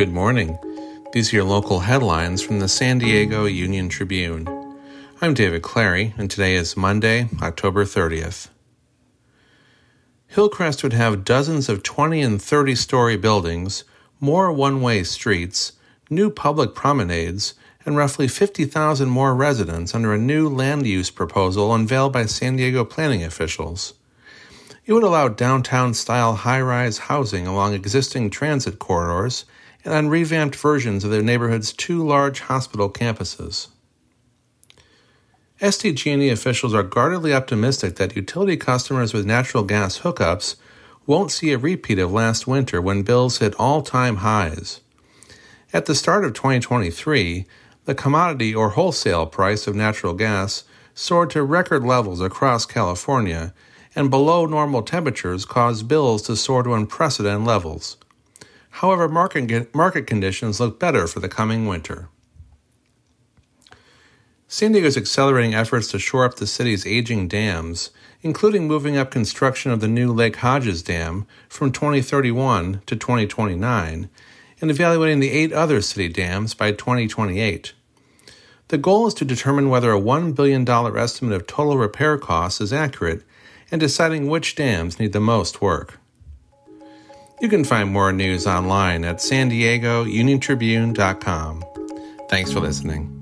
Good morning. These are your local headlines from the San Diego Union Tribune. I'm David Clary, and today is Monday, October 30th. Hillcrest would have dozens of 20 and 30 story buildings, more one way streets, new public promenades, and roughly 50,000 more residents under a new land use proposal unveiled by San Diego planning officials. It would allow downtown style high rise housing along existing transit corridors and on revamped versions of their neighborhood's two large hospital campuses. SDG&E officials are guardedly optimistic that utility customers with natural gas hookups won't see a repeat of last winter when bills hit all-time highs. At the start of 2023, the commodity or wholesale price of natural gas soared to record levels across California, and below normal temperatures caused bills to soar to unprecedented levels. However, market, market conditions look better for the coming winter. San Diego is accelerating efforts to shore up the city's aging dams, including moving up construction of the new Lake Hodges Dam from 2031 to 2029 and evaluating the eight other city dams by 2028. The goal is to determine whether a $1 billion estimate of total repair costs is accurate and deciding which dams need the most work. You can find more news online at san diego uniontribune.com. Thanks for listening.